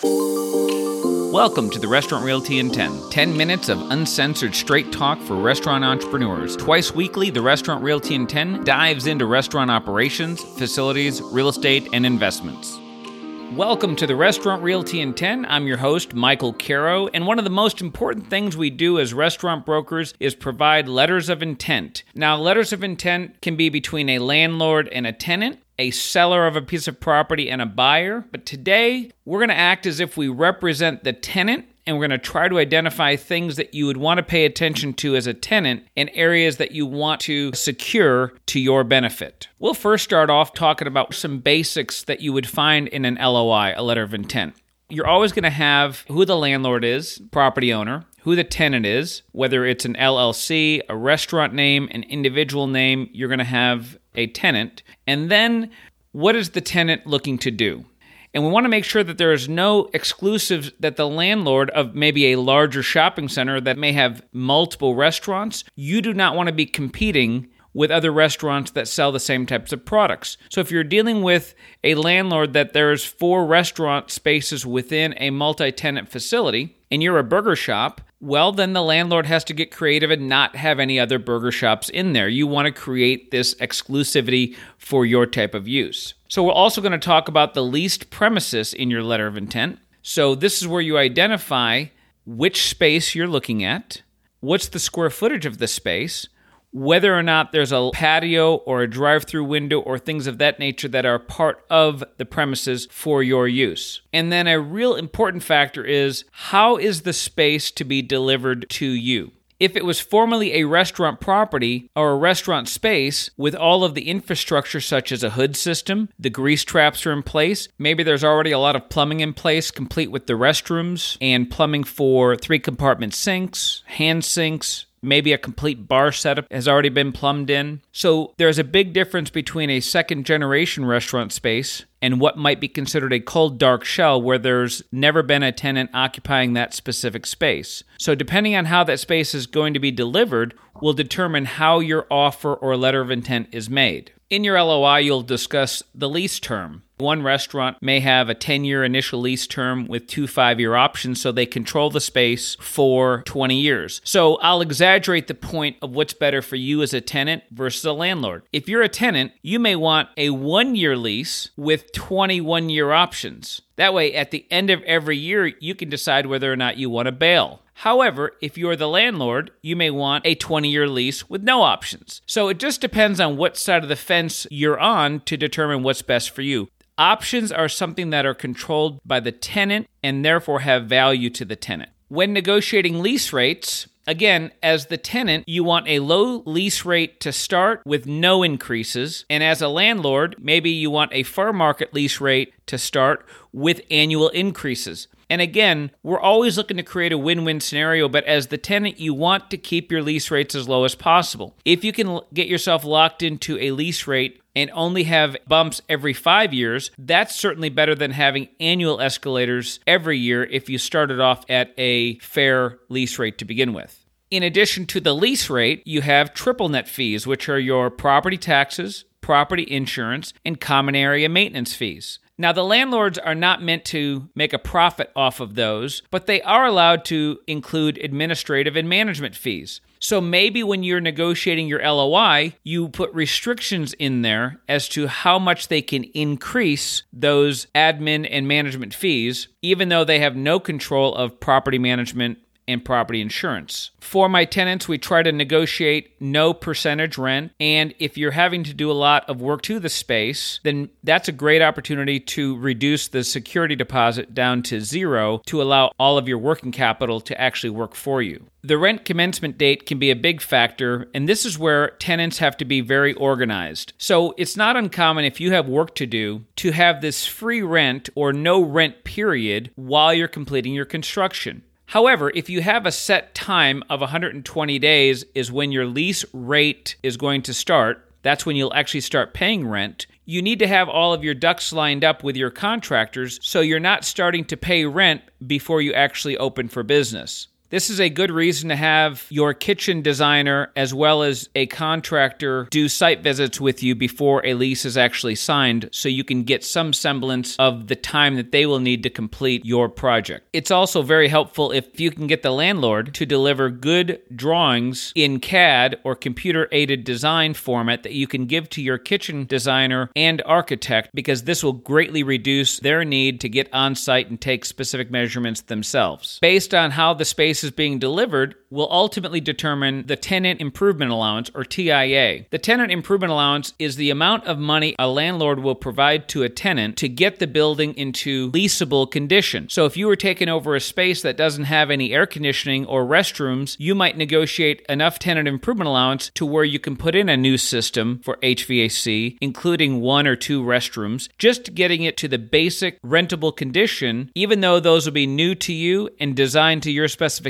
Welcome to the Restaurant Realty in 10. 10 minutes of uncensored straight talk for restaurant entrepreneurs. Twice weekly, the Restaurant Realty in 10 dives into restaurant operations, facilities, real estate, and investments. Welcome to the Restaurant Realty in 10. I'm your host, Michael Carro, and one of the most important things we do as restaurant brokers is provide letters of intent. Now, letters of intent can be between a landlord and a tenant, a seller of a piece of property and a buyer. But today, we're going to act as if we represent the tenant and we're going to try to identify things that you would want to pay attention to as a tenant and areas that you want to secure to your benefit. We'll first start off talking about some basics that you would find in an LOI, a letter of intent. You're always going to have who the landlord is, property owner, who the tenant is, whether it's an LLC, a restaurant name, an individual name, you're going to have a tenant. And then what is the tenant looking to do? And we want to make sure that there is no exclusives that the landlord of maybe a larger shopping center that may have multiple restaurants, you do not want to be competing with other restaurants that sell the same types of products. So if you're dealing with a landlord that there's four restaurant spaces within a multi-tenant facility and you're a burger shop, well, then the landlord has to get creative and not have any other burger shops in there. You want to create this exclusivity for your type of use. So, we're also going to talk about the leased premises in your letter of intent. So, this is where you identify which space you're looking at, what's the square footage of the space, whether or not there's a patio or a drive through window or things of that nature that are part of the premises for your use. And then a real important factor is how is the space to be delivered to you? If it was formerly a restaurant property or a restaurant space with all of the infrastructure, such as a hood system, the grease traps are in place, maybe there's already a lot of plumbing in place, complete with the restrooms and plumbing for three compartment sinks, hand sinks, Maybe a complete bar setup has already been plumbed in. So there's a big difference between a second generation restaurant space and what might be considered a cold dark shell where there's never been a tenant occupying that specific space. So depending on how that space is going to be delivered will determine how your offer or letter of intent is made. In your LOI, you'll discuss the lease term. One restaurant may have a 10 year initial lease term with two five year options, so they control the space for 20 years. So I'll exaggerate the point of what's better for you as a tenant versus a landlord. If you're a tenant, you may want a one year lease with 21 year options. That way, at the end of every year, you can decide whether or not you want to bail. However, if you're the landlord, you may want a 20 year lease with no options. So it just depends on what side of the fence you're on to determine what's best for you. Options are something that are controlled by the tenant and therefore have value to the tenant. When negotiating lease rates, Again, as the tenant, you want a low lease rate to start with no increases. And as a landlord, maybe you want a fair market lease rate to start with annual increases. And again, we're always looking to create a win win scenario, but as the tenant, you want to keep your lease rates as low as possible. If you can get yourself locked into a lease rate and only have bumps every five years, that's certainly better than having annual escalators every year if you started off at a fair lease rate to begin with. In addition to the lease rate, you have triple net fees, which are your property taxes, property insurance, and common area maintenance fees. Now, the landlords are not meant to make a profit off of those, but they are allowed to include administrative and management fees. So maybe when you're negotiating your LOI, you put restrictions in there as to how much they can increase those admin and management fees, even though they have no control of property management and property insurance. For my tenants, we try to negotiate no percentage rent. And if you're having to do a lot of work to the space, then that's a great opportunity to reduce the security deposit down to zero to allow all of your working capital to actually work for you. The rent commencement date can be a big factor, and this is where tenants have to be very organized. So it's not uncommon if you have work to do to have this free rent or no rent period while you're completing your construction. However, if you have a set time of 120 days is when your lease rate is going to start, that's when you'll actually start paying rent. You need to have all of your ducks lined up with your contractors so you're not starting to pay rent before you actually open for business. This is a good reason to have your kitchen designer as well as a contractor do site visits with you before a lease is actually signed so you can get some semblance of the time that they will need to complete your project. It's also very helpful if you can get the landlord to deliver good drawings in CAD or computer aided design format that you can give to your kitchen designer and architect because this will greatly reduce their need to get on site and take specific measurements themselves. Based on how the space is being delivered, will ultimately determine the tenant improvement allowance or TIA. The tenant improvement allowance is the amount of money a landlord will provide to a tenant to get the building into leasable condition. So if you were taking over a space that doesn't have any air conditioning or restrooms, you might negotiate enough tenant improvement allowance to where you can put in a new system for HVAC, including one or two restrooms, just getting it to the basic rentable condition, even though those will be new to you and designed to your specifications.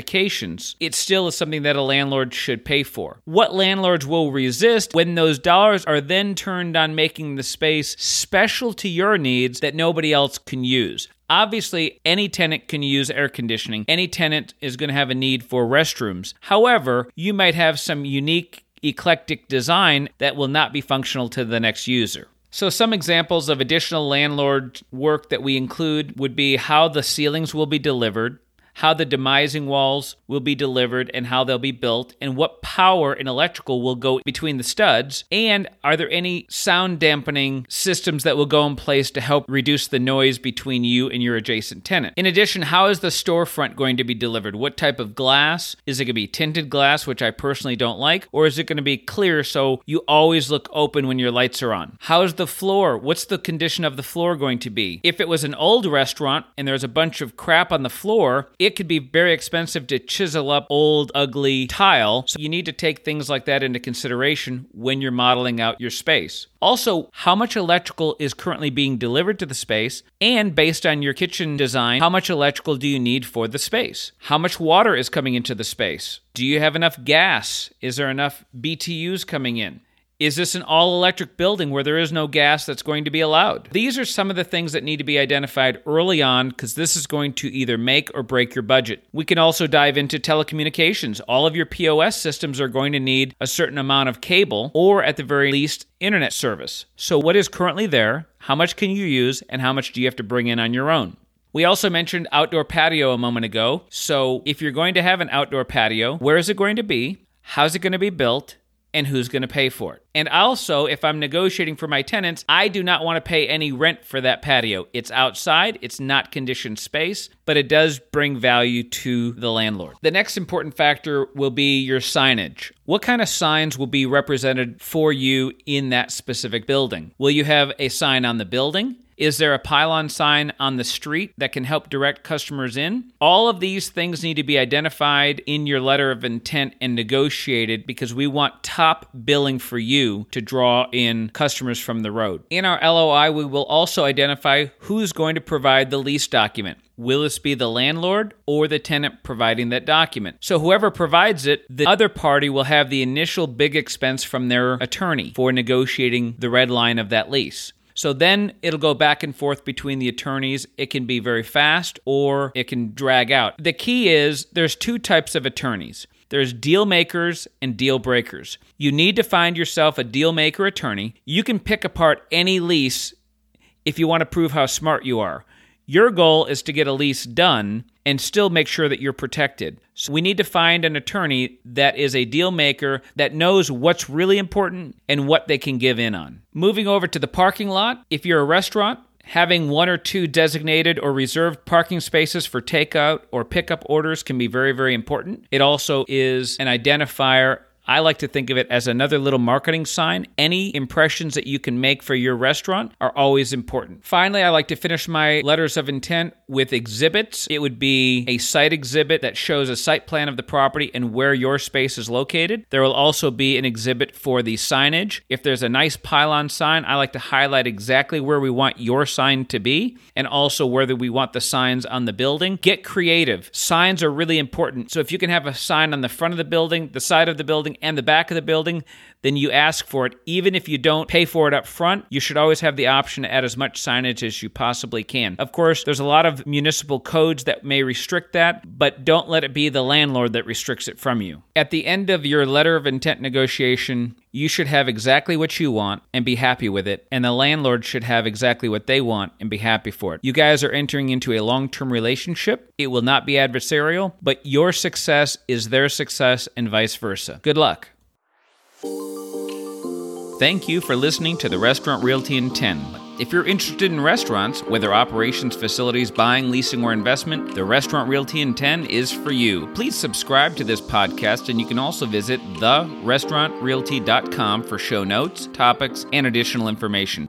It's still is something that a landlord should pay for. What landlords will resist when those dollars are then turned on making the space special to your needs that nobody else can use. Obviously, any tenant can use air conditioning. Any tenant is going to have a need for restrooms. However, you might have some unique, eclectic design that will not be functional to the next user. So, some examples of additional landlord work that we include would be how the ceilings will be delivered, how the demising walls will be delivered and how they'll be built, and what power and electrical will go between the studs, and are there any sound dampening systems that will go in place to help reduce the noise between you and your adjacent tenant. In addition, how is the storefront going to be delivered? What type of glass? Is it going to be tinted glass, which I personally don't like, or is it going to be clear so you always look open when your lights are on? How is the floor? What's the condition of the floor going to be? If it was an old restaurant and there's a bunch of crap on the floor, it could be very expensive to chisel up old, ugly tile. So you need to take things like that into consideration when you're modeling out your space. Also, how much electrical is currently being delivered to the space, and based on your kitchen design, how much electrical do you need for the space? How much water is coming into the space? Do you have enough gas? Is there enough BTUs coming in? Is this an all electric building where there is no gas that's going to be allowed? These are some of the things that need to be identified early on because this is going to either make or break your budget. We can also dive into telecommunications. All of your POS systems are going to need a certain amount of cable or, at the very least, internet service. So, what is currently there? How much can you use? And how much do you have to bring in on your own? We also mentioned outdoor patio a moment ago. So, if you're going to have an outdoor patio, where is it going to be? How's it going to be built? And who's going to pay for it. And also, if I'm negotiating for my tenants, I do not want to pay any rent for that patio. It's outside, it's not conditioned space, but it does bring value to the landlord. The next important factor will be your signage. What kind of signs will be represented for you in that specific building? Will you have a sign on the building? Is there a pylon sign on the street that can help direct customers in? All of these things need to be identified in your letter of intent and negotiated because we want top billing for you to draw in customers from the road. In our LOI, we will also identify who's going to provide the lease document. Will this be the landlord or the tenant providing that document? So, whoever provides it, the other party will have the initial big expense from their attorney for negotiating the red line of that lease. So then it'll go back and forth between the attorneys. It can be very fast or it can drag out. The key is there's two types of attorneys. There's deal makers and deal breakers. You need to find yourself a deal maker attorney. You can pick apart any lease if you want to prove how smart you are. Your goal is to get a lease done and still make sure that you're protected. So we need to find an attorney that is a deal maker that knows what's really important and what they can give in on. Moving over to the parking lot, if you're a restaurant, having one or two designated or reserved parking spaces for takeout or pickup orders can be very, very important. It also is an identifier I like to think of it as another little marketing sign. Any impressions that you can make for your restaurant are always important. Finally, I like to finish my letters of intent with exhibits. It would be a site exhibit that shows a site plan of the property and where your space is located. There will also be an exhibit for the signage. If there's a nice pylon sign, I like to highlight exactly where we want your sign to be and also whether we want the signs on the building. Get creative. Signs are really important. So if you can have a sign on the front of the building, the side of the building, and the back of the building, then you ask for it. Even if you don't pay for it up front, you should always have the option to add as much signage as you possibly can. Of course, there's a lot of municipal codes that may restrict that, but don't let it be the landlord that restricts it from you. At the end of your letter of intent negotiation, you should have exactly what you want and be happy with it, and the landlord should have exactly what they want and be happy for it. You guys are entering into a long term relationship. It will not be adversarial, but your success is their success and vice versa. Good luck. Thank you for listening to the Restaurant Realty in 10. If you're interested in restaurants, whether operations, facilities, buying, leasing, or investment, the Restaurant Realty in 10 is for you. Please subscribe to this podcast, and you can also visit therestaurantrealty.com for show notes, topics, and additional information.